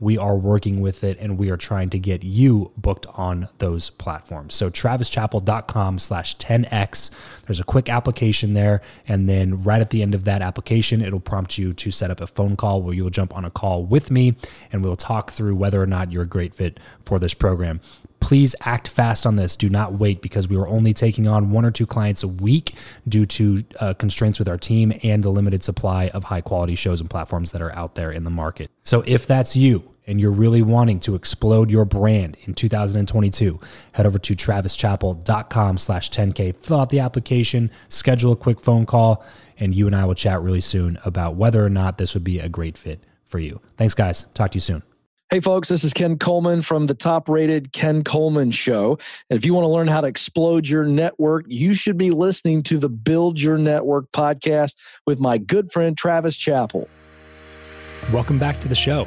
we are working with it and we are trying to get you booked on those platforms. So travischappell.com slash 10x. There's a quick application there. And then right at the end of that application, it'll prompt you to set up a phone call where you'll jump on a call with me and we'll talk through whether or not you're a great fit for this program please act fast on this. Do not wait because we were only taking on one or two clients a week due to uh, constraints with our team and the limited supply of high quality shows and platforms that are out there in the market. So if that's you, and you're really wanting to explode your brand in 2022, head over to travischappell.com slash 10K, fill out the application, schedule a quick phone call, and you and I will chat really soon about whether or not this would be a great fit for you. Thanks, guys. Talk to you soon. Hey, folks, this is Ken Coleman from the top rated Ken Coleman Show. And if you want to learn how to explode your network, you should be listening to the Build Your Network podcast with my good friend Travis Chappell. Welcome back to the show.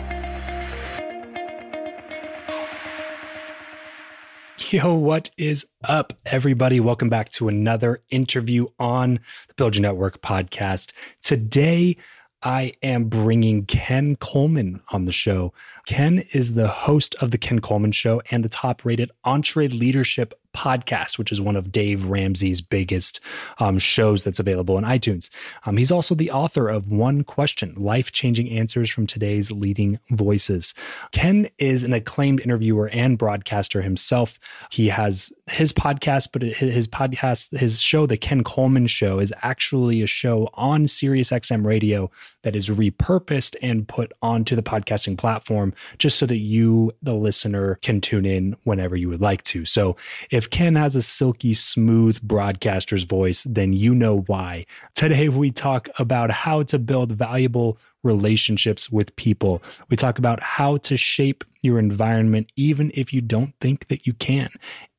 Yo, what is up, everybody? Welcome back to another interview on the Build Your Network podcast. Today, I am bringing Ken Coleman on the show. Ken is the host of The Ken Coleman Show and the top rated EntreLeadership podcast, which is one of Dave Ramsey's biggest um, shows that's available on iTunes. Um, he's also the author of One Question Life Changing Answers from Today's Leading Voices. Ken is an acclaimed interviewer and broadcaster himself. He has his podcast, but his podcast, his show, The Ken Coleman Show, is actually a show on SiriusXM radio that is repurposed and put onto the podcasting platform just so that you, the listener, can tune in whenever you would like to. So if Ken has a silky smooth broadcaster's voice, then you know why. Today, we talk about how to build valuable relationships with people. We talk about how to shape your environment, even if you don't think that you can.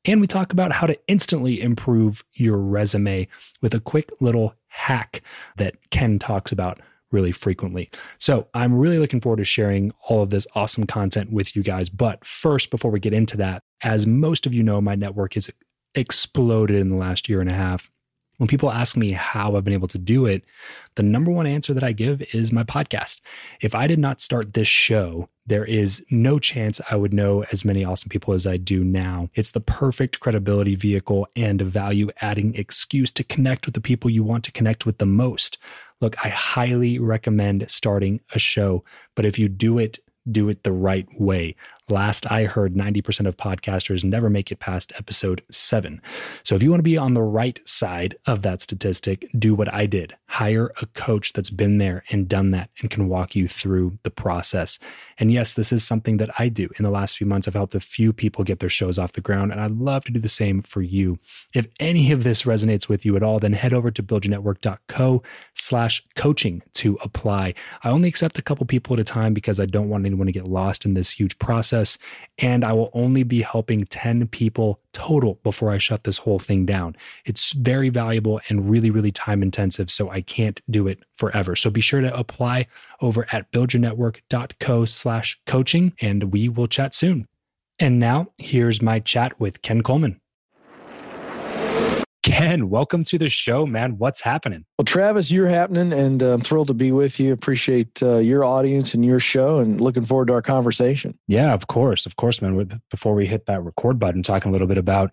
And we talk about how to instantly improve your resume with a quick little hack that Ken talks about really frequently. So I'm really looking forward to sharing all of this awesome content with you guys. But first, before we get into that, as most of you know, my network has exploded in the last year and a half. When people ask me how I've been able to do it, the number one answer that I give is my podcast. If I did not start this show, there is no chance I would know as many awesome people as I do now. It's the perfect credibility vehicle and a value adding excuse to connect with the people you want to connect with the most. Look, I highly recommend starting a show, but if you do it, do it the right way. Last I heard, 90% of podcasters never make it past episode seven. So if you want to be on the right side of that statistic, do what I did. Hire a coach that's been there and done that and can walk you through the process. And yes, this is something that I do. In the last few months, I've helped a few people get their shows off the ground, and I'd love to do the same for you. If any of this resonates with you at all, then head over to buildyournetwork.co slash coaching to apply. I only accept a couple people at a time because I don't want anyone to get lost in this huge process process. And I will only be helping 10 people total before I shut this whole thing down. It's very valuable and really, really time intensive. So I can't do it forever. So be sure to apply over at buildyournetwork.co slash coaching and we will chat soon. And now here's my chat with Ken Coleman. Ken, welcome to the show, man. What's happening? Well, Travis, you're happening, and uh, I'm thrilled to be with you. Appreciate uh, your audience and your show, and looking forward to our conversation. Yeah, of course, of course, man. Before we hit that record button, talking a little bit about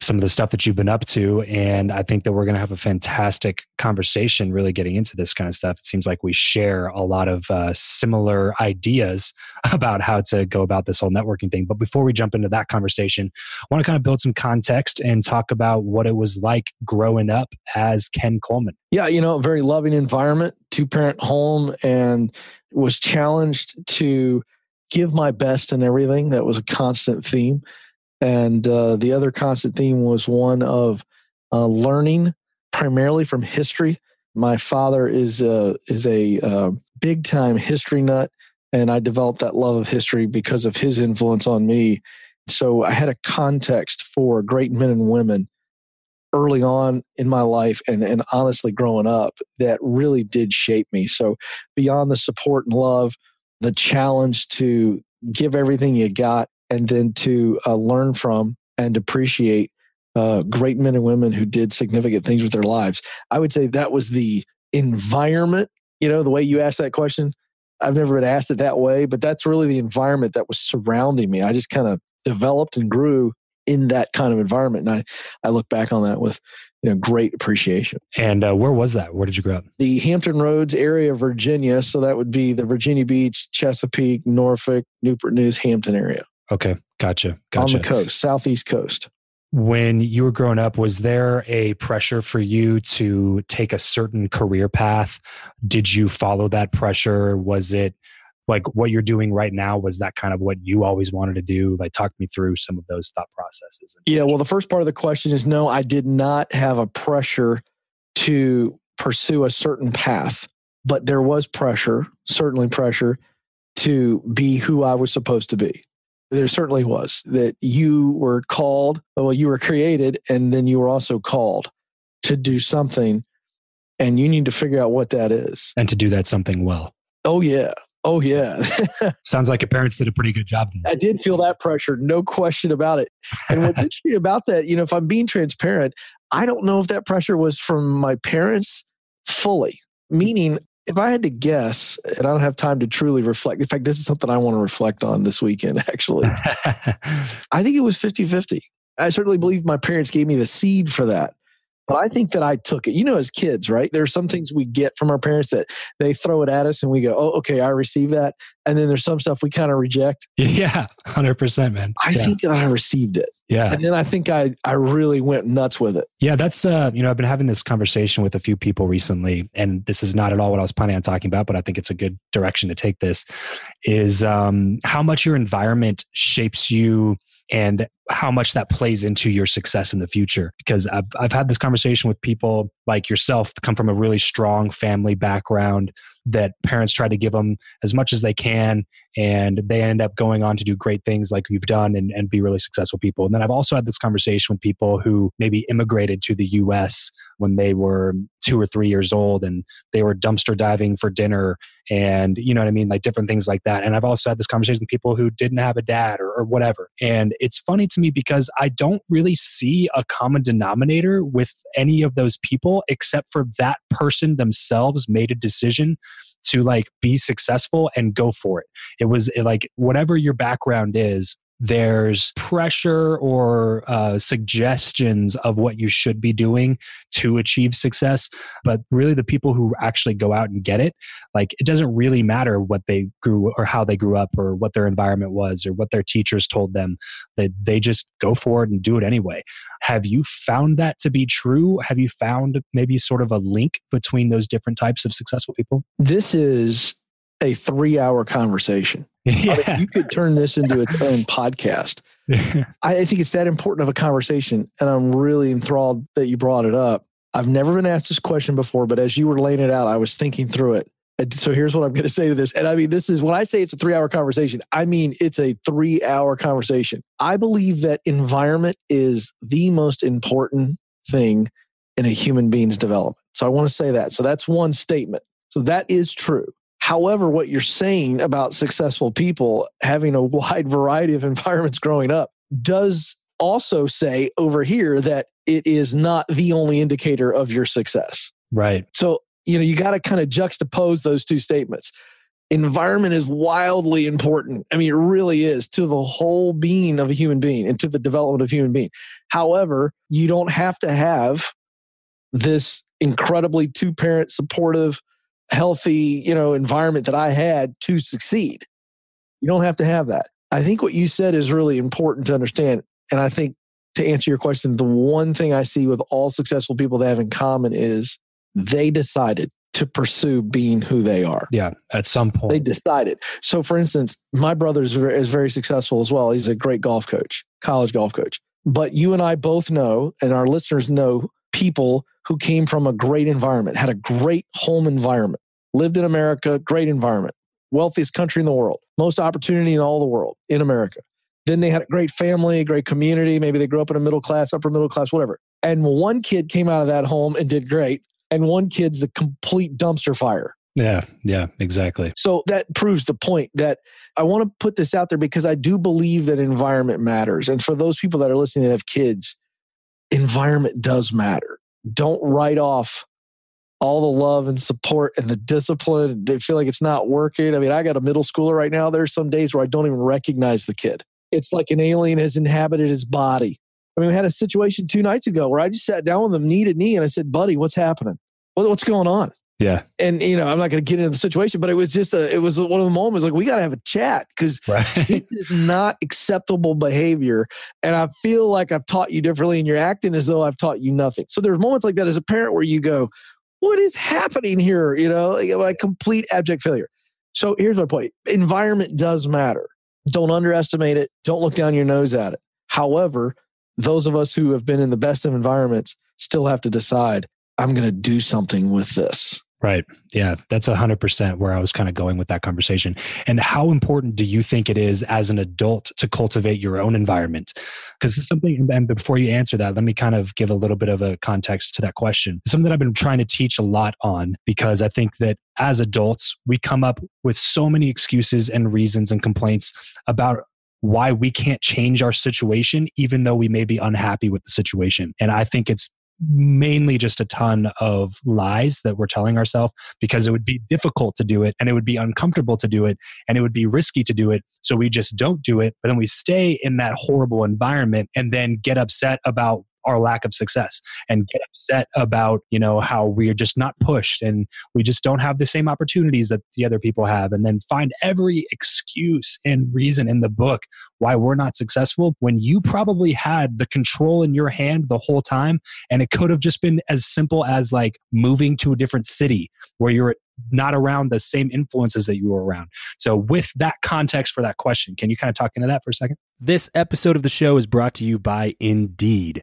some of the stuff that you've been up to, and I think that we're going to have a fantastic conversation. Really getting into this kind of stuff. It seems like we share a lot of uh, similar ideas about how to go about this whole networking thing. But before we jump into that conversation, I want to kind of build some context and talk about what it was like like growing up as Ken Coleman? Yeah, you know, very loving environment, two parent home, and was challenged to give my best in everything. That was a constant theme. And uh, the other constant theme was one of uh, learning primarily from history. My father is a, is a uh, big time history nut, and I developed that love of history because of his influence on me. So I had a context for great men and women early on in my life and, and honestly growing up that really did shape me. So, beyond the support and love, the challenge to give everything you got and then to uh, learn from and appreciate uh, great men and women who did significant things with their lives. I would say that was the environment, you know, the way you asked that question. I've never been asked it that way, but that's really the environment that was surrounding me. I just kind of developed and grew in that kind of environment. And I, I look back on that with you know great appreciation. And uh, where was that? Where did you grow up? The Hampton Roads area of Virginia. So that would be the Virginia Beach, Chesapeake, Norfolk, Newport News, Hampton area. Okay, gotcha, gotcha. On the coast, southeast coast. When you were growing up, was there a pressure for you to take a certain career path? Did you follow that pressure? Was it like what you're doing right now was that kind of what you always wanted to do? Like talk me through some of those thought processes yeah well the first part of the question is no i did not have a pressure to pursue a certain path but there was pressure certainly pressure to be who i was supposed to be. There certainly was that you were called well you were created and then you were also called to do something and you need to figure out what that is. And to do that something well. Oh yeah Oh yeah. Sounds like your parents did a pretty good job. I did feel that pressure, no question about it. And what's interesting about that, you know, if I'm being transparent, I don't know if that pressure was from my parents fully. Meaning, if I had to guess, and I don't have time to truly reflect, in fact, this is something I want to reflect on this weekend, actually. I think it was 50 50. I certainly believe my parents gave me the seed for that. But I think that I took it. You know, as kids, right? There's some things we get from our parents that they throw it at us and we go, oh, okay, I receive that. And then there's some stuff we kind of reject. Yeah, 100%, man. I yeah. think that I received it. Yeah. And then I think I, I really went nuts with it. Yeah, that's, uh, you know, I've been having this conversation with a few people recently, and this is not at all what I was planning on talking about, but I think it's a good direction to take this is um, how much your environment shapes you and how much that plays into your success in the future. Because I've, I've had this conversation with people like yourself come from a really strong family background that parents try to give them as much as they can and they end up going on to do great things like you've done and, and be really successful people. And then i've also had this conversation with people who maybe immigrated to the us when they were two or three years old and they were dumpster diving for dinner and you know what i mean? Like different things like that. And i've also had this conversation with people who didn't have a dad or, or whatever. And it's funny to me because i don't really see a common denominator with any of those people except for that person themselves made a decision to like be successful and go for it. It was like whatever your background is, there's pressure or uh, suggestions of what you should be doing to achieve success. But really, the people who actually go out and get it, like it doesn't really matter what they grew or how they grew up or what their environment was or what their teachers told them. That they just go for it and do it anyway. Have you found that to be true? Have you found maybe sort of a link between those different types of successful people? This is a three hour conversation. Yeah. I mean, you could turn this into its own podcast. I think it's that important of a conversation. And I'm really enthralled that you brought it up. I've never been asked this question before, but as you were laying it out, I was thinking through it. And so here's what I'm going to say to this. And I mean, this is when I say it's a three hour conversation, I mean, it's a three hour conversation. I believe that environment is the most important thing in a human being's development. So I want to say that. So that's one statement. So that is true. However, what you're saying about successful people having a wide variety of environments growing up does also say over here that it is not the only indicator of your success. Right. So, you know, you got to kind of juxtapose those two statements. Environment is wildly important. I mean, it really is to the whole being of a human being and to the development of human being. However, you don't have to have this incredibly two parent supportive healthy, you know, environment that I had to succeed. You don't have to have that. I think what you said is really important to understand. And I think to answer your question, the one thing I see with all successful people they have in common is they decided to pursue being who they are. Yeah, at some point. They decided. So, for instance, my brother is very, is very successful as well. He's a great golf coach, college golf coach. But you and I both know, and our listeners know, people who came from a great environment, had a great home environment, lived in America, great environment, wealthiest country in the world, most opportunity in all the world in America. Then they had a great family, great community. Maybe they grew up in a middle class, upper middle class, whatever. And one kid came out of that home and did great. And one kid's a complete dumpster fire. Yeah, yeah, exactly. So that proves the point that I want to put this out there because I do believe that environment matters. And for those people that are listening that have kids, environment does matter. Don't write off all the love and support and the discipline. They feel like it's not working. I mean, I got a middle schooler right now. There's some days where I don't even recognize the kid. It's like an alien has inhabited his body. I mean, we had a situation two nights ago where I just sat down with him knee to knee and I said, buddy, what's happening? What's going on? Yeah. And, you know, I'm not going to get into the situation, but it was just a, it was one of the moments like, we got to have a chat because right. this is not acceptable behavior. And I feel like I've taught you differently and you're acting as though I've taught you nothing. So there's moments like that as a parent where you go, what is happening here? You know, like complete abject failure. So here's my point environment does matter. Don't underestimate it. Don't look down your nose at it. However, those of us who have been in the best of environments still have to decide I'm going to do something with this. Right. Yeah. That's 100% where I was kind of going with that conversation. And how important do you think it is as an adult to cultivate your own environment? Because it's something, and before you answer that, let me kind of give a little bit of a context to that question. It's something that I've been trying to teach a lot on because I think that as adults, we come up with so many excuses and reasons and complaints about why we can't change our situation, even though we may be unhappy with the situation. And I think it's mainly just a ton of lies that we're telling ourselves because it would be difficult to do it and it would be uncomfortable to do it and it would be risky to do it. So we just don't do it. But then we stay in that horrible environment and then get upset about our lack of success and get upset about you know how we are just not pushed and we just don't have the same opportunities that the other people have and then find every excuse and reason in the book why we're not successful when you probably had the control in your hand the whole time and it could have just been as simple as like moving to a different city where you're not around the same influences that you were around. So, with that context for that question, can you kind of talk into that for a second? This episode of the show is brought to you by Indeed.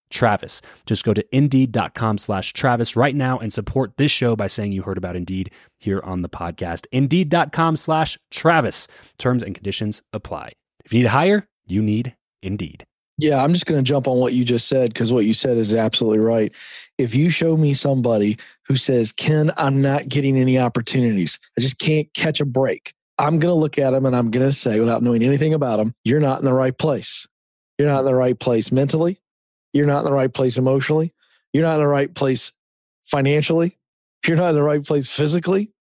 Travis. Just go to indeed.com slash Travis right now and support this show by saying you heard about Indeed here on the podcast. Indeed.com slash Travis. Terms and conditions apply. If you need to hire, you need Indeed. Yeah, I'm just going to jump on what you just said because what you said is absolutely right. If you show me somebody who says, Ken, I'm not getting any opportunities, I just can't catch a break, I'm going to look at them and I'm going to say, without knowing anything about them, you're not in the right place. You're not in the right place mentally. You're not in the right place emotionally. You're not in the right place financially. You're not in the right place physically,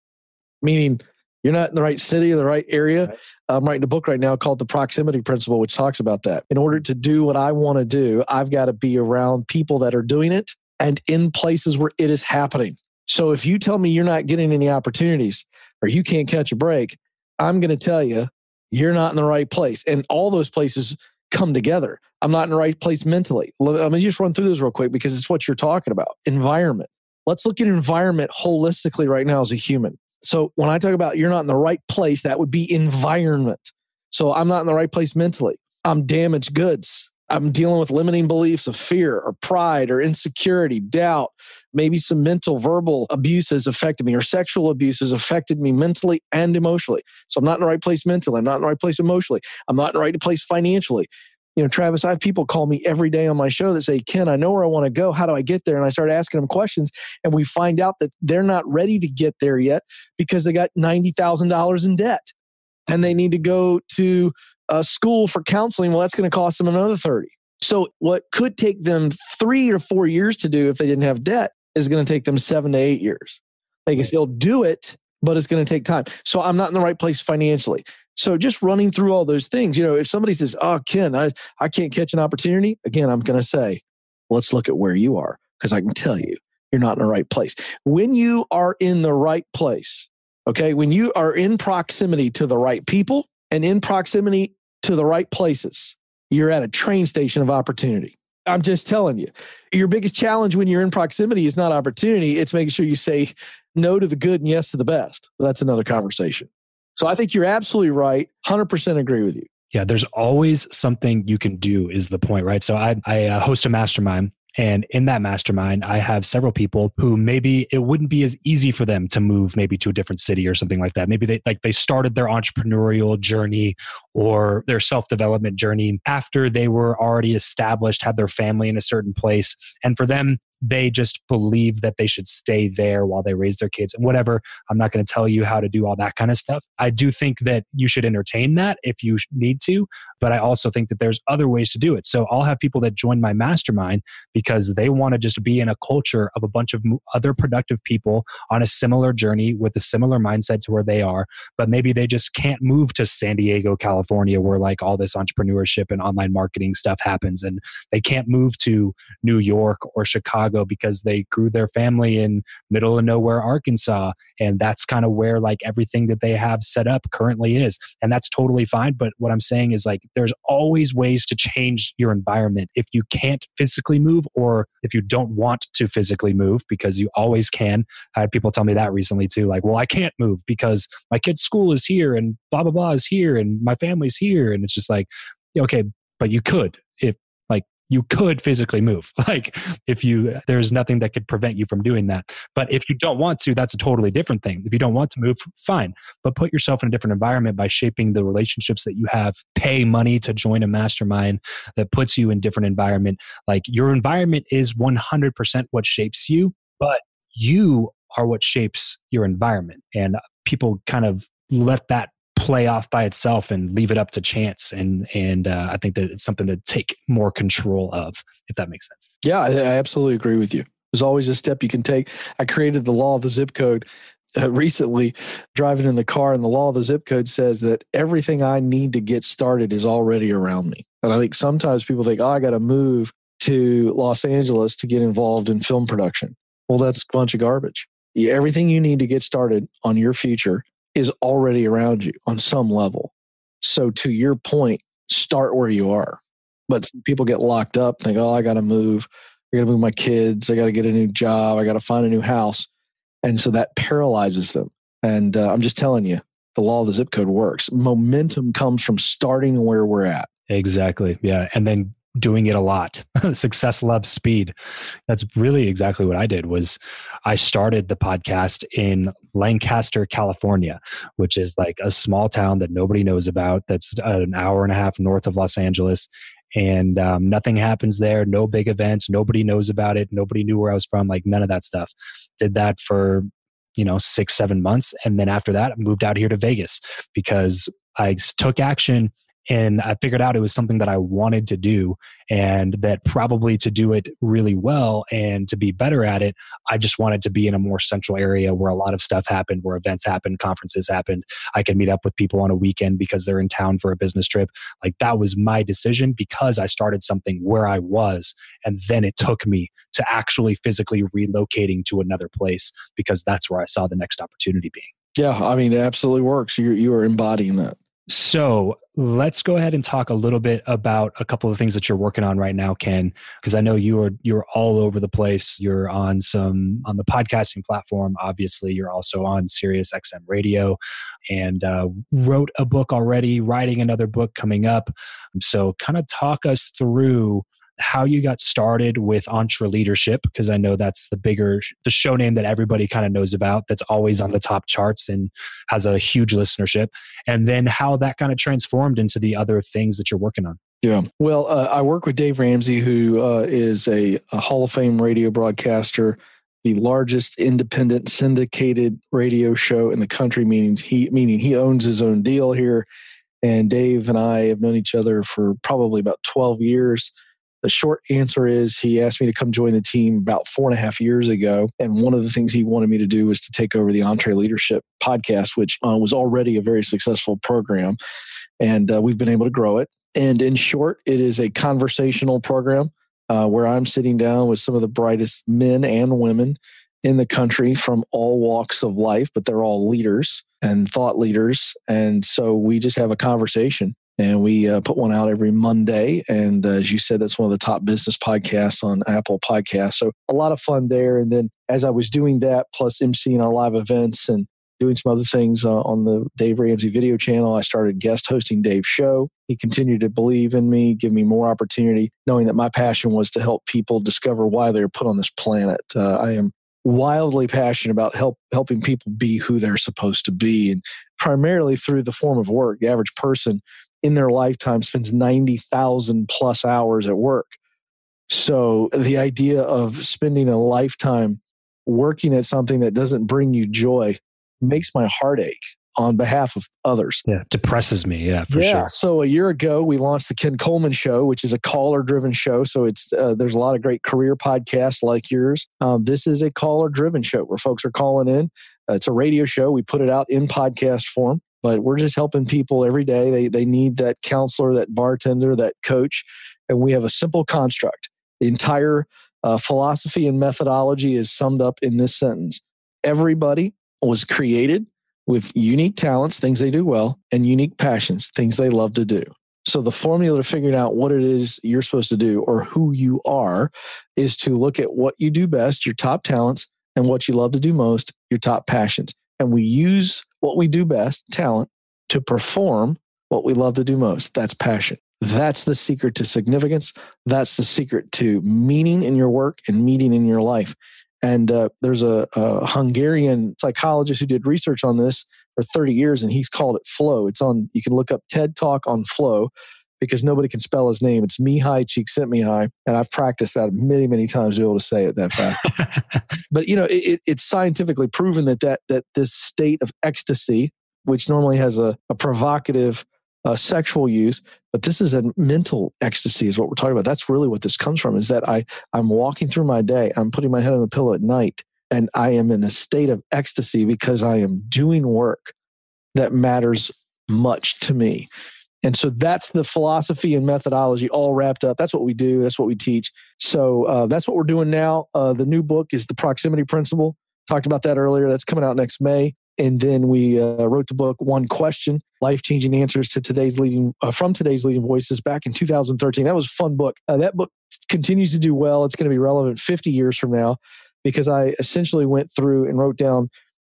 meaning you're not in the right city or the right area. Right. I'm writing a book right now called The Proximity Principle, which talks about that. In order to do what I want to do, I've got to be around people that are doing it and in places where it is happening. So if you tell me you're not getting any opportunities or you can't catch a break, I'm going to tell you you're not in the right place. And all those places come together. I'm not in the right place mentally. Let me just run through those real quick because it's what you're talking about. Environment. Let's look at environment holistically right now as a human. So when I talk about you're not in the right place, that would be environment. So I'm not in the right place mentally. I'm damaged goods. I'm dealing with limiting beliefs of fear or pride or insecurity, doubt. Maybe some mental, verbal abuse has affected me or sexual abuse has affected me mentally and emotionally. So I'm not in the right place mentally. I'm not in the right place emotionally. I'm not in the right place financially you know, Travis, I have people call me every day on my show that say, Ken, I know where I want to go. How do I get there? And I start asking them questions, and we find out that they're not ready to get there yet because they got $90,000 in debt and they need to go to a school for counseling. Well, that's going to cost them another 30. So, what could take them three or four years to do if they didn't have debt is going to take them seven to eight years. They can still do it, but it's going to take time. So, I'm not in the right place financially. So just running through all those things, you know, if somebody says, "Oh, Ken, I I can't catch an opportunity," again, I'm going to say, "Let's look at where you are," because I can tell you you're not in the right place. When you are in the right place, okay, when you are in proximity to the right people and in proximity to the right places, you're at a train station of opportunity. I'm just telling you, your biggest challenge when you're in proximity is not opportunity. It's making sure you say no to the good and yes to the best. That's another conversation. So I think you're absolutely right. 100% agree with you. Yeah, there's always something you can do, is the point, right? So I, I uh, host a mastermind. And in that mastermind, I have several people who maybe it wouldn't be as easy for them to move maybe to a different city or something like that. Maybe they like they started their entrepreneurial journey or their self-development journey after they were already established, had their family in a certain place. And for them, they just believe that they should stay there while they raise their kids and whatever. I'm not going to tell you how to do all that kind of stuff. I do think that you should entertain that if you need to, but I also think that there's other ways to do it. So I'll have people that join my mastermind because they want to just be in a culture of a bunch of other productive people on a similar journey with a similar mindset to where they are, but maybe they just can't move to San Diego, California, where like all this entrepreneurship and online marketing stuff happens. And they can't move to New York or Chicago Chicago because they grew their family in middle of nowhere Arkansas and that's kind of where like everything that they have set up currently is and that's totally fine but what I'm saying is like there's always ways to change your environment. If you can't physically move or if you don't want to physically move because you always can I had people tell me that recently too like well I can't move because my kid's school is here and blah blah blah is here and my family's here and it's just like okay but you could you could physically move. Like if you there's nothing that could prevent you from doing that. But if you don't want to that's a totally different thing. If you don't want to move fine. But put yourself in a different environment by shaping the relationships that you have. Pay money to join a mastermind that puts you in different environment. Like your environment is 100% what shapes you but you are what shapes your environment. And people kind of let that play off by itself and leave it up to chance. And and uh, I think that it's something to take more control of, if that makes sense. Yeah, I, I absolutely agree with you. There's always a step you can take. I created the law of the zip code uh, recently driving in the car, and the law of the zip code says that everything I need to get started is already around me. And I think sometimes people think, oh, I got to move to Los Angeles to get involved in film production. Well, that's a bunch of garbage. Everything you need to get started on your future is already around you on some level. So, to your point, start where you are. But people get locked up, think, oh, I got to move. I got to move my kids. I got to get a new job. I got to find a new house. And so that paralyzes them. And uh, I'm just telling you, the law of the zip code works. Momentum comes from starting where we're at. Exactly. Yeah. And then doing it a lot. Success loves speed. That's really exactly what I did was I started the podcast in Lancaster, California, which is like a small town that nobody knows about that's an hour and a half north of Los Angeles and um, nothing happens there no big events nobody knows about it nobody knew where i was from like none of that stuff did that for you know six seven months and then after that I moved out here to vegas because i took action and I figured out it was something that I wanted to do and that probably to do it really well and to be better at it, I just wanted to be in a more central area where a lot of stuff happened, where events happened, conferences happened. I could meet up with people on a weekend because they're in town for a business trip. Like that was my decision because I started something where I was. And then it took me to actually physically relocating to another place because that's where I saw the next opportunity being. Yeah, I mean, it absolutely works. You you are embodying that. So let's go ahead and talk a little bit about a couple of things that you're working on right now, Ken, because I know you are you're all over the place. You're on some on the podcasting platform. Obviously, you're also on Sirius XM Radio, and uh, wrote a book already. Writing another book coming up. So, kind of talk us through how you got started with EntreLeadership because I know that's the bigger, the show name that everybody kind of knows about, that's always on the top charts and has a huge listenership. And then how that kind of transformed into the other things that you're working on. Yeah. Well, uh, I work with Dave Ramsey, who uh, is a, a Hall of Fame radio broadcaster, the largest independent syndicated radio show in the country, meaning he, meaning he owns his own deal here. And Dave and I have known each other for probably about 12 years. The short answer is he asked me to come join the team about four and a half years ago. And one of the things he wanted me to do was to take over the EntreLeadership podcast, which uh, was already a very successful program. And uh, we've been able to grow it. And in short, it is a conversational program uh, where I'm sitting down with some of the brightest men and women in the country from all walks of life, but they're all leaders and thought leaders. And so we just have a conversation and we uh, put one out every Monday. And uh, as you said, that's one of the top business podcasts on Apple Podcasts. So a lot of fun there. And then as I was doing that, plus emceeing our live events and doing some other things uh, on the Dave Ramsey video channel, I started guest hosting Dave's show. He continued to believe in me, give me more opportunity, knowing that my passion was to help people discover why they're put on this planet. Uh, I am wildly passionate about help helping people be who they're supposed to be and primarily through the form of work the average person in their lifetime spends 90,000 plus hours at work. So the idea of spending a lifetime working at something that doesn't bring you joy makes my heart ache on behalf of others. Yeah, depresses me. Yeah, for yeah. sure. So a year ago, we launched the Ken Coleman Show, which is a caller-driven show. So it's uh, there's a lot of great career podcasts like yours. Um, this is a caller-driven show where folks are calling in. Uh, it's a radio show. We put it out in podcast form but we're just helping people every day. They, they need that counselor, that bartender, that coach. And we have a simple construct. The entire uh, philosophy and methodology is summed up in this sentence Everybody was created with unique talents, things they do well, and unique passions, things they love to do. So the formula to figuring out what it is you're supposed to do or who you are is to look at what you do best, your top talents, and what you love to do most, your top passions. And we use what we do best, talent, to perform what we love to do most. That's passion. That's the secret to significance. That's the secret to meaning in your work and meaning in your life. And uh, there's a, a, Hungarian psychologist who did research on this for 30 years, and he's called it flow. It's on, you can look up TED Talk on flow because nobody can spell his name. It's Mihaly Csikszentmihalyi, and I've practiced that many, many times to be able to say it that fast. but you know, it, it's scientifically proven that that that this state of ecstasy, which normally has a, a provocative uh, sexual use, but this is a mental ecstasy, is what we're talking about. That's really what this comes from. Is that I I'm walking through my day, I'm putting my head on the pillow at night, and I am in a state of ecstasy because I am doing work that matters much to me. And so that's the philosophy and methodology all wrapped up. That's what we do. That's what we teach. So uh, that's what we're doing now. Uh, the new book is The Proximity Principle. Talked about that earlier. That's coming out next May. And then we uh, wrote the book One Question: Life Changing Answers to Today's Leading uh, from Today's Leading Voices back in 2013. That was a fun book. Uh, that book continues to do well. It's going to be relevant 50 years from now because I essentially went through and wrote down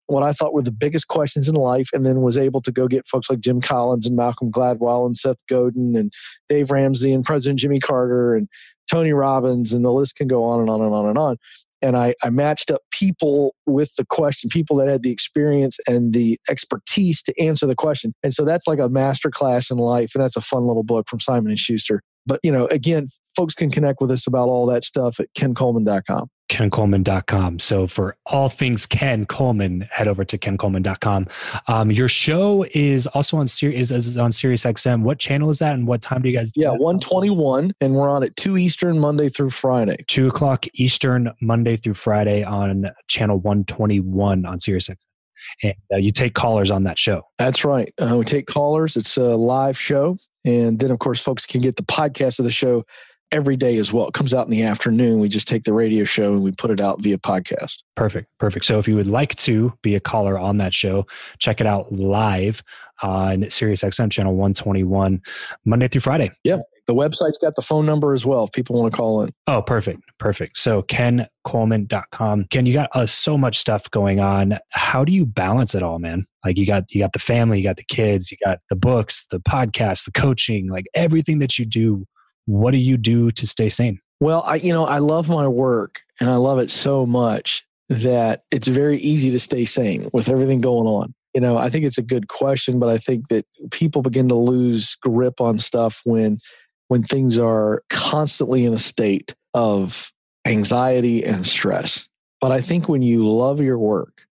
what I thought were the biggest questions in life, and then was able to go get folks like Jim Collins and Malcolm Gladwell and Seth Godin and Dave Ramsey and President Jimmy Carter and Tony Robbins, and the list can go on and on and on and on. And I, I matched up people with the question, people that had the experience and the expertise to answer the question. And so that's like a master class in life. And that's a fun little book from Simon and Schuster. But, you know, again, folks can connect with us about all that stuff at kencoleman.com kencoleman.com. So for all things Ken Coleman, head over to kencoleman.com. Um, your show is also on Sirius is on Sirius XM. What channel is that and what time do you guys do Yeah, 121 and we're on at 2 Eastern Monday through Friday. 2 o'clock Eastern Monday through Friday on channel 121 on Sirius XM. And uh, you take callers on that show. That's right. Uh, we take callers. It's a live show. And then, of course, folks can get the podcast of the show every day as well. It comes out in the afternoon. We just take the radio show and we put it out via podcast. Perfect. Perfect. So if you would like to be a caller on that show, check it out live on Sirius XM channel 121, Monday through Friday. Yeah. The website's got the phone number as well if people want to call in. Oh, perfect. Perfect. So kencoleman.com. Ken, you got uh, so much stuff going on. How do you balance it all, man? Like you got you got the family, you got the kids, you got the books, the podcast, the coaching, like everything that you do what do you do to stay sane? Well, I you know, I love my work and I love it so much that it's very easy to stay sane with everything going on. You know, I think it's a good question, but I think that people begin to lose grip on stuff when when things are constantly in a state of anxiety and stress. But I think when you love your work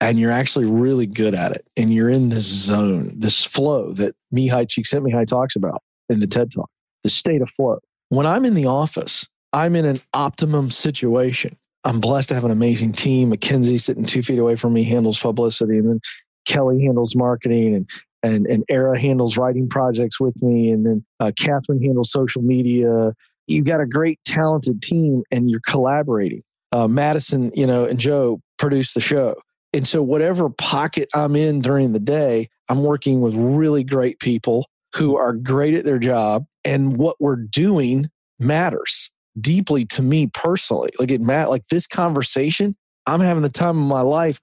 and you're actually really good at it and you're in this zone, this flow that Mihaly Csikszentmihalyi talks about in the TED Talk, state of flow. When I'm in the office, I'm in an optimum situation. I'm blessed to have an amazing team. Mackenzie sitting two feet away from me handles publicity, and then Kelly handles marketing, and and and Era handles writing projects with me, and then uh, Catherine handles social media. You've got a great, talented team, and you're collaborating. Uh, Madison, you know, and Joe produce the show, and so whatever pocket I'm in during the day, I'm working with really great people who are great at their job and what we're doing matters deeply to me personally. Like it matter like this conversation, I'm having the time of my life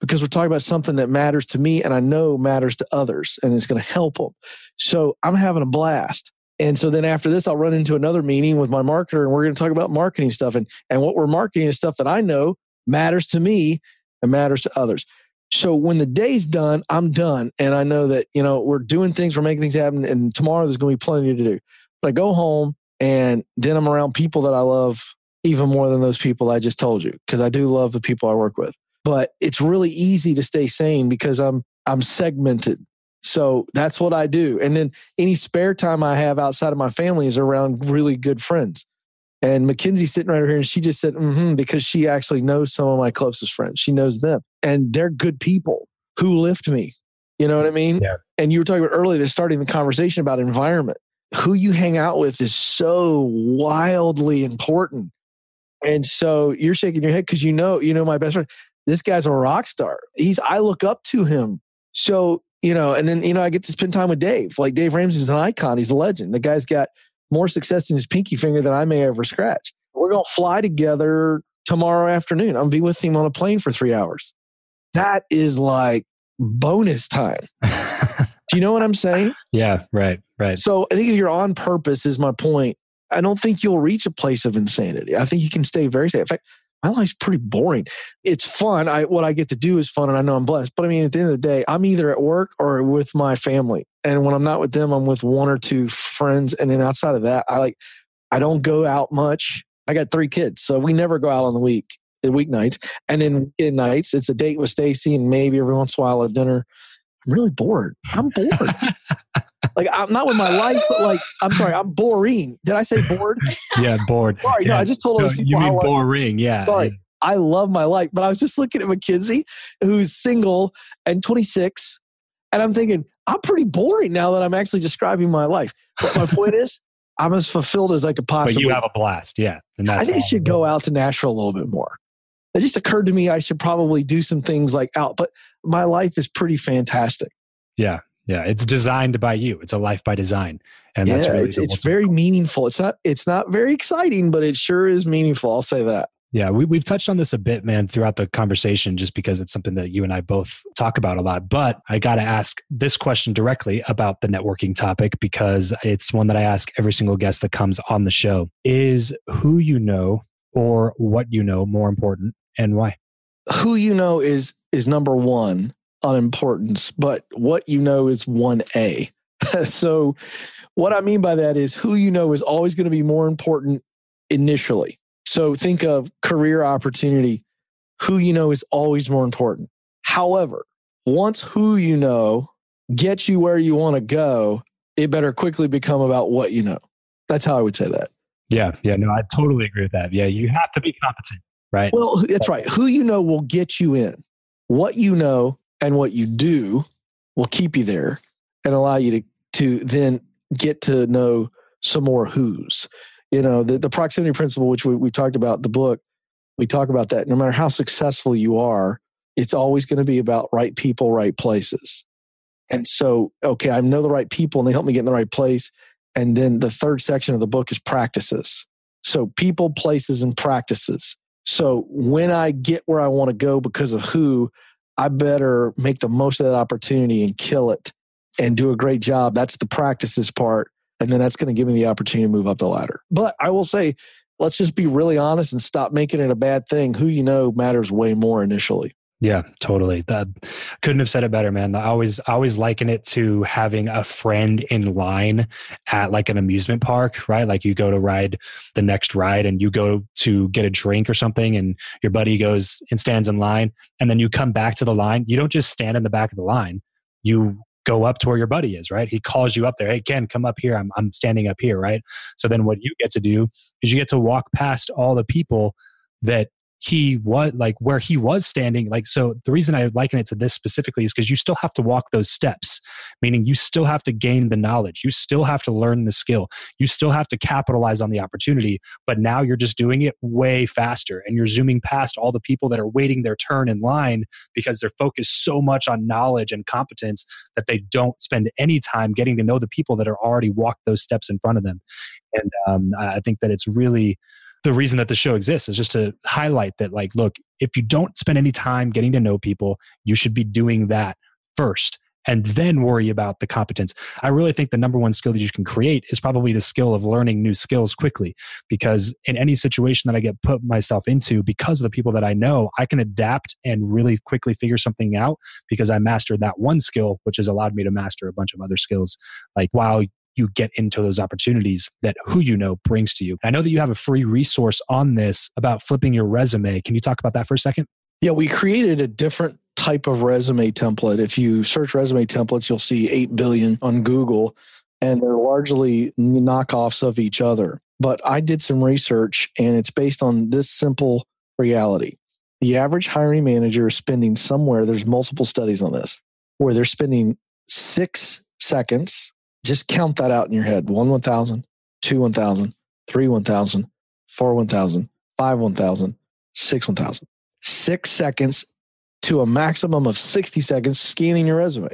because we're talking about something that matters to me and I know matters to others and it's going to help them. So I'm having a blast. And so then after this, I'll run into another meeting with my marketer and we're going to talk about marketing stuff. And, and what we're marketing is stuff that I know matters to me and matters to others. So when the day's done, I'm done. And I know that, you know, we're doing things, we're making things happen. And tomorrow there's going to be plenty to do. But I go home and then I'm around people that I love even more than those people I just told you, because I do love the people I work with. But it's really easy to stay sane because I'm I'm segmented. So that's what I do. And then any spare time I have outside of my family is around really good friends. And Mackenzie's sitting right over here and she just said, mm-hmm, because she actually knows some of my closest friends. She knows them and they're good people who lift me. You know what I mean? Yeah. And you were talking about earlier, they're starting the conversation about environment. Who you hang out with is so wildly important. And so you're shaking your head because you know, you know, my best friend, this guy's a rock star. He's, I look up to him. So, you know, and then, you know, I get to spend time with Dave. Like Dave Ramsey is an icon. He's a legend. The guy's got more success in his pinky finger than I may ever scratch. We're going to fly together tomorrow afternoon. I'm going to be with him on a plane for three hours. That is like bonus time. Do you know what I'm saying? Yeah, right, right. So I think if you're on purpose, is my point. I don't think you'll reach a place of insanity. I think you can stay very safe. In fact, my life's pretty boring. It's fun. I what I get to do is fun, and I know I'm blessed. But I mean, at the end of the day, I'm either at work or with my family. And when I'm not with them, I'm with one or two friends. And then outside of that, I like I don't go out much. I got three kids, so we never go out on the week, the weeknights. And then weekend nights, it's a date with Stacy, and maybe every once in a while a dinner. I'm really bored. I'm bored. like I'm not with my life, but like I'm sorry, I'm boring. Did I say bored? Yeah, bored. Sorry, yeah. no, I just told all those people. You mean how boring? Yeah. Sorry, I love my life. But I was just looking at Mackenzie, who's single and 26, and I'm thinking, I'm pretty boring now that I'm actually describing my life. But my point is, I'm as fulfilled as I could possibly. But you have a blast, yeah. And that's I think you should go out to Nashville a little bit more. It just occurred to me I should probably do some things like out, but my life is pretty fantastic. Yeah, yeah. It's designed by you. It's a life by design, and yeah, that's really it's, it's very meaningful. It's not it's not very exciting, but it sure is meaningful. I'll say that. Yeah, we, we've touched on this a bit, man, throughout the conversation, just because it's something that you and I both talk about a lot. But I got to ask this question directly about the networking topic because it's one that I ask every single guest that comes on the show. Is who you know or what you know more important and why? Who you know is is number one on importance, but what you know is 1A. so, what I mean by that is who you know is always going to be more important initially. So think of career opportunity. Who you know is always more important. However, once who you know gets you where you want to go, it better quickly become about what you know. That's how I would say that. Yeah, yeah, no, I totally agree with that. Yeah, you have to be competent, right? Well, that's right. Who you know will get you in. What you know and what you do will keep you there and allow you to to then get to know some more who's you know the, the proximity principle which we, we talked about the book we talk about that no matter how successful you are it's always going to be about right people right places and so okay i know the right people and they help me get in the right place and then the third section of the book is practices so people places and practices so when i get where i want to go because of who i better make the most of that opportunity and kill it and do a great job that's the practices part and then that's going to give me the opportunity to move up the ladder. But I will say, let's just be really honest and stop making it a bad thing. Who you know matters way more initially. Yeah, totally. That couldn't have said it better, man. I always I always liken it to having a friend in line at like an amusement park, right? Like you go to ride the next ride and you go to get a drink or something and your buddy goes and stands in line and then you come back to the line. You don't just stand in the back of the line. You go up to where your buddy is, right? He calls you up there. Hey, Ken, come up here. I'm, I'm standing up here, right? So then what you get to do is you get to walk past all the people that he was like where he was standing like so the reason i liken it to this specifically is because you still have to walk those steps meaning you still have to gain the knowledge you still have to learn the skill you still have to capitalize on the opportunity but now you're just doing it way faster and you're zooming past all the people that are waiting their turn in line because they're focused so much on knowledge and competence that they don't spend any time getting to know the people that are already walked those steps in front of them. And um, i think that it's really the reason that the show exists is just to highlight that like look if you don't spend any time getting to know people you should be doing that first and then worry about the competence. I really think the number one skill that you can create is probably the skill of learning new skills quickly. Because in any situation that I get put myself into, because of the people that I know, I can adapt and really quickly figure something out because I mastered that one skill, which has allowed me to master a bunch of other skills. Like while you get into those opportunities that who you know brings to you. I know that you have a free resource on this about flipping your resume. Can you talk about that for a second? Yeah, we created a different type of resume template. If you search resume templates, you'll see 8 billion on Google, and they're largely knockoffs of each other. But I did some research, and it's based on this simple reality. The average hiring manager is spending somewhere, there's multiple studies on this, where they're spending six seconds just count that out in your head. One 1,000, two 1,000, three 1,000, four 1,000, five 1,000, six 1,000. Six seconds to a maximum of 60 seconds scanning your resume.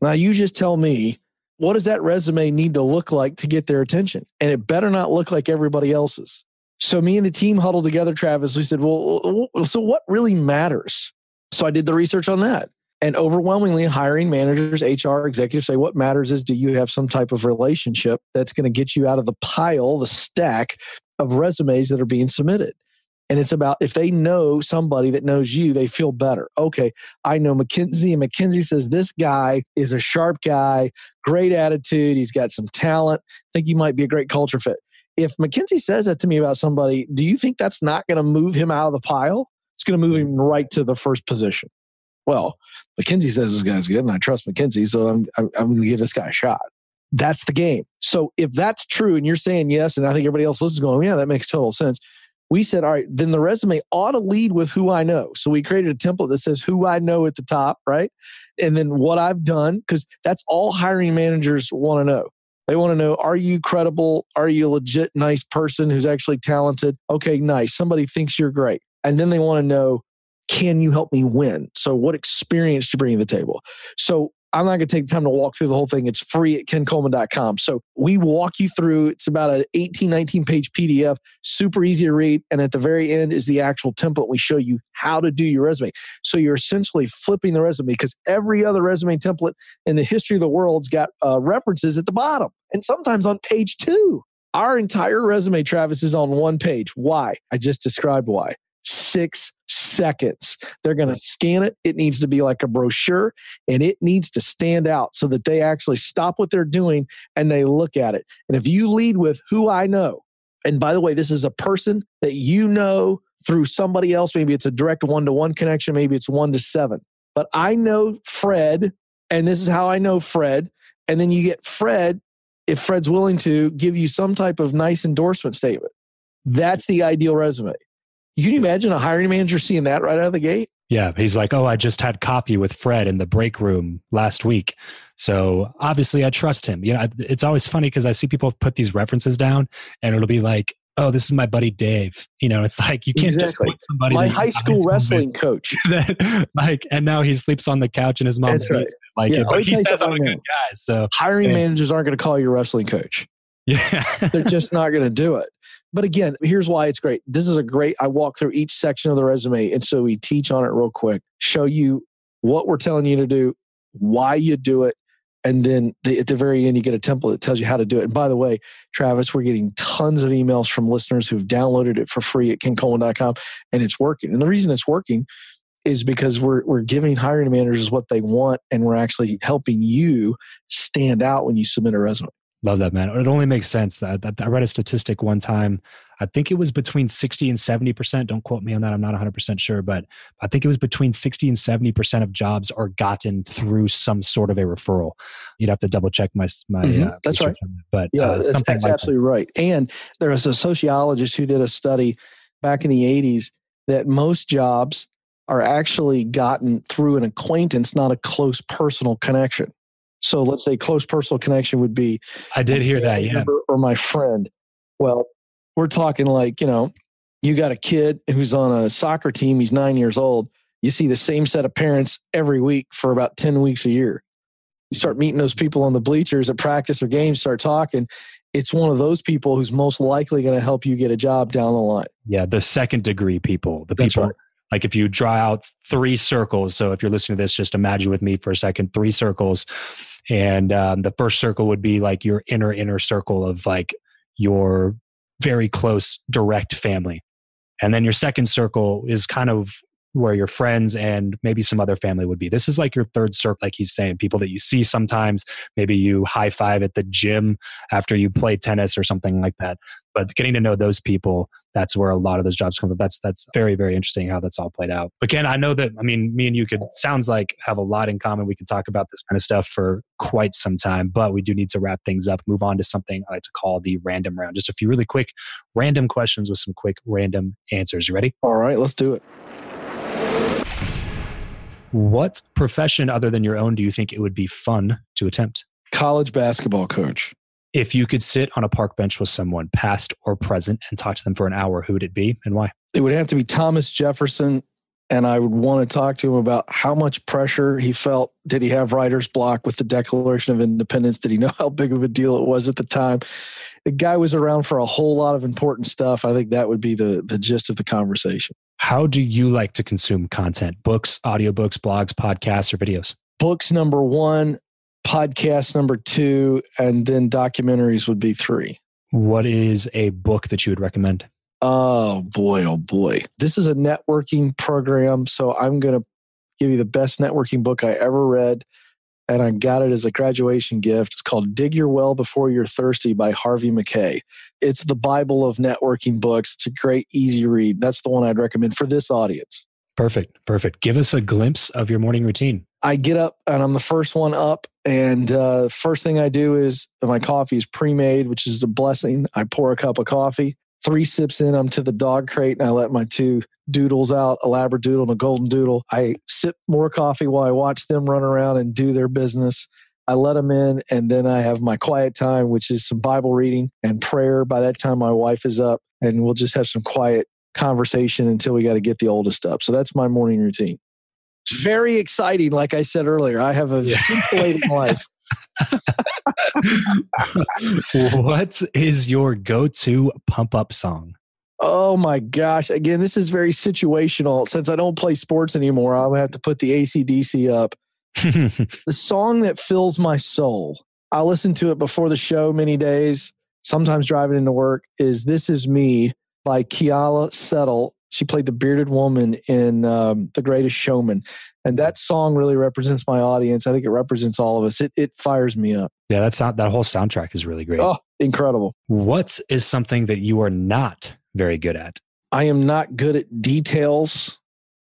Now, you just tell me what does that resume need to look like to get their attention? And it better not look like everybody else's. So, me and the team huddled together, Travis. We said, well, so what really matters? So, I did the research on that. And overwhelmingly, hiring managers, HR executives say what matters is do you have some type of relationship that's going to get you out of the pile, the stack of resumes that are being submitted. And it's about if they know somebody that knows you, they feel better. Okay, I know mckinsey and mckinsey says this guy is a sharp guy, great attitude, he's got some talent. think he might be a great culture fit. If mckinsey says that to me about somebody, do you think that's not going to move him out of the pile? It's going to move him right to the first position well, Mackenzie says this guy's good and I trust Mackenzie, so I'm, I'm, I'm going to give this guy a shot. That's the game. So if that's true and you're saying yes, and I think everybody else listens going, yeah, that makes total sense. we said, all right, then the resume ought to lead with who I know. So we created a template that says who I know at the top, right? And then what I've done, because that's all hiring managers want to know. They want to know are you credible? Are you a legit nice person who's actually talented? Okay, nice. Somebody thinks you're great. And then they want to know can you help me win? So, what experience do you bring to the table? So, I'm not going to take the time to walk through the whole thing. It's free at kencoleman.com. So we walk you through, it's about an 18, 19 page PDF, super easy to read. And at the very end is the actual template. We show you how to do your resume. So you're essentially flipping the resume because every other resume template in the history of the world's got uh, references at the bottom and sometimes on page two. Our entire resume, Travis, is on one page. Why? I just described why six seconds. They're going to scan it. It needs to be like a brochure and it needs to stand out so that they actually stop what they're doing and they look at it. And if you lead with who I know, and by the way, this is a person that you know through somebody else, maybe it's a direct one to one connection, maybe it's one to seven. But I know Fred, and this is how I know Fred. And then you get Fred, if Fred's willing to give you some type of nice endorsement statement. That's the ideal resume. You imagine a hiring manager seeing that right out of the gate? Yeah, he's like, "Oh, I just had coffee with Fred in the break room last week." So obviously, I trust him. You know, it's always funny because I see people put these references down, and it'll be like, "Oh, this is my buddy Dave." You know, it's like you can't exactly. just put somebody. My high school wrestling with, coach. that, like, and now he sleeps on the couch in his mom's right. Like, yeah, but he says I'm a good guy. So hiring managers aren't going to call you a wrestling coach. Yeah, they're just not going to do it but again, here's why it's great. This is a great, I walk through each section of the resume. And so we teach on it real quick, show you what we're telling you to do, why you do it. And then the, at the very end, you get a template that tells you how to do it. And by the way, Travis, we're getting tons of emails from listeners who've downloaded it for free at kencoleman.com and it's working. And the reason it's working is because we're, we're giving hiring managers what they want and we're actually helping you stand out when you submit a resume. Love that, man. It only makes sense. I, I read a statistic one time. I think it was between 60 and 70%. Don't quote me on that. I'm not 100% sure, but I think it was between 60 and 70% of jobs are gotten through some sort of a referral. You'd have to double check my, my, mm-hmm. uh, that's right. But yeah, uh, that's, that's like absolutely that. right. And there was a sociologist who did a study back in the 80s that most jobs are actually gotten through an acquaintance, not a close personal connection. So let's say close personal connection would be I did hear that, yeah. Or my friend. Well, we're talking like, you know, you got a kid who's on a soccer team, he's nine years old. You see the same set of parents every week for about 10 weeks a year. You start meeting those people on the bleachers at practice or games, start talking. It's one of those people who's most likely going to help you get a job down the line. Yeah, the second degree people, the That's people right. Like if you draw out three circles, so if you're listening to this, just imagine with me for a second, three circles. And um, the first circle would be like your inner, inner circle of like your very close, direct family. And then your second circle is kind of where your friends and maybe some other family would be. This is like your third circle, like he's saying, people that you see sometimes. Maybe you high five at the gym after you play tennis or something like that. But getting to know those people that's where a lot of those jobs come from. That's that's very very interesting how that's all played out. But Ken, I know that I mean me and you could sounds like have a lot in common. We could talk about this kind of stuff for quite some time, but we do need to wrap things up. Move on to something I like to call the random round. Just a few really quick random questions with some quick random answers. You ready? All right, let's do it. What profession other than your own do you think it would be fun to attempt? College basketball coach. If you could sit on a park bench with someone, past or present, and talk to them for an hour, who would it be and why? It would have to be Thomas Jefferson. And I would want to talk to him about how much pressure he felt. Did he have writer's block with the Declaration of Independence? Did he know how big of a deal it was at the time? The guy was around for a whole lot of important stuff. I think that would be the, the gist of the conversation. How do you like to consume content? Books, audiobooks, blogs, podcasts, or videos? Books, number one podcast number two, and then documentaries would be three. What is a book that you would recommend? Oh boy, oh boy. This is a networking program. So I'm going to give you the best networking book I ever read. And I got it as a graduation gift. It's called Dig Your Well Before You're Thirsty by Harvey Mackay. It's the Bible of networking books. It's a great, easy read. That's the one I'd recommend for this audience. Perfect. Perfect. Give us a glimpse of your morning routine. I get up and I'm the first one up. And uh, first thing I do is my coffee is pre made, which is a blessing. I pour a cup of coffee. Three sips in, I'm to the dog crate and I let my two doodles out, a labradoodle and a golden doodle. I sip more coffee while I watch them run around and do their business. I let them in, and then I have my quiet time, which is some Bible reading and prayer. By that time, my wife is up, and we'll just have some quiet conversation until we got to get the oldest up. So that's my morning routine. It's very exciting. Like I said earlier, I have a yeah. scintillating life. What is your go-to pump up song? Oh my gosh. Again, this is very situational. Since I don't play sports anymore, I'll have to put the ACDC up. the song that fills my soul. I listen to it before the show many days, sometimes driving into work, is This Is Me by Keala Settle. She played the bearded woman in um, The Greatest Showman. And that song really represents my audience. I think it represents all of us. It, it fires me up. Yeah, that's not that whole soundtrack is really great. Oh, incredible. What is something that you are not very good at? I am not good at details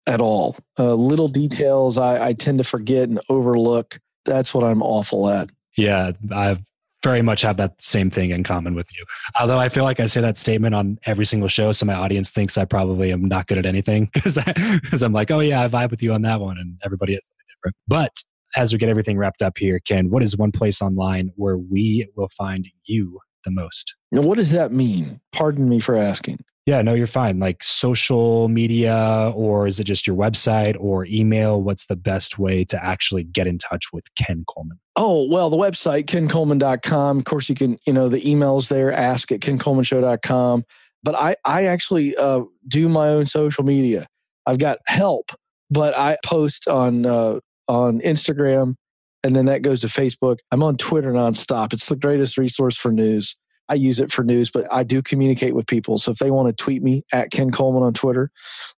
at all. Uh, little details I, I tend to forget and overlook. That's what I'm awful at. Yeah, I very much have that same thing in common with you. Although I feel like I say that statement on every single show, so my audience thinks I probably am not good at anything because I'm like, oh yeah, I vibe with you on that one, and everybody is different. But as we get everything wrapped up here, Ken, what is one place online where we will find you the most? Now, what does that mean? Pardon me for asking. Yeah, no, you're fine. Like social media, or is it just your website or email? What's the best way to actually get in touch with Ken Coleman? Oh, well, the website, kencoleman.com. Of course, you can, you know, the emails there, ask at kencolemanshow.com. But I, I actually uh, do my own social media. I've got help, but I post on, uh, on Instagram and then that goes to Facebook. I'm on Twitter nonstop. It's the greatest resource for news. I use it for news, but I do communicate with people. So if they want to tweet me at Ken Coleman on Twitter,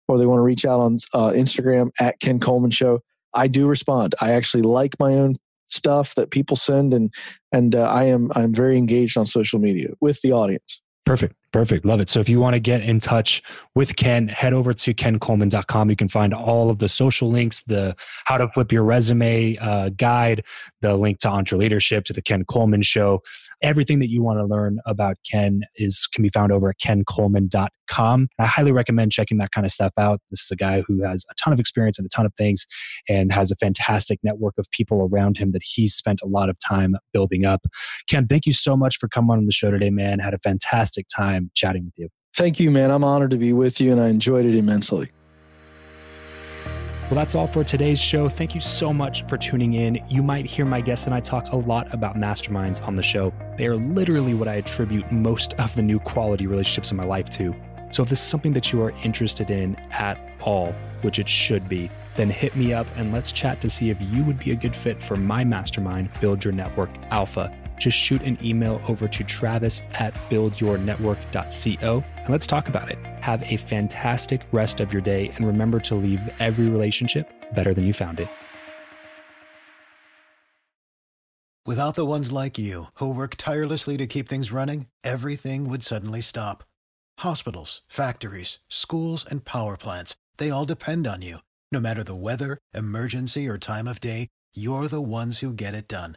or they want to reach out on uh, Instagram at Ken Coleman Show, I do respond. I actually like my own stuff that people send, and and uh, I am I'm very engaged on social media with the audience. Perfect. Perfect. Love it. So if you want to get in touch with Ken, head over to kencoleman.com. You can find all of the social links, the how to flip your resume uh, guide, the link to EntreLeadership, to the Ken Coleman show. Everything that you want to learn about Ken is can be found over at kencoleman.com. I highly recommend checking that kind of stuff out. This is a guy who has a ton of experience and a ton of things and has a fantastic network of people around him that he's spent a lot of time building up. Ken, thank you so much for coming on the show today, man. Had a fantastic time chatting with you. Thank you, man. I'm honored to be with you and I enjoyed it immensely. Well, that's all for today's show. Thank you so much for tuning in. You might hear my guests and I talk a lot about masterminds on the show. They are literally what I attribute most of the new quality relationships in my life to. So if this is something that you are interested in at all, which it should be, then hit me up and let's chat to see if you would be a good fit for my mastermind, Build Your Network Alpha. Just shoot an email over to travis at buildyournetwork.co and let's talk about it. Have a fantastic rest of your day and remember to leave every relationship better than you found it. Without the ones like you who work tirelessly to keep things running, everything would suddenly stop. Hospitals, factories, schools, and power plants, they all depend on you. No matter the weather, emergency, or time of day, you're the ones who get it done.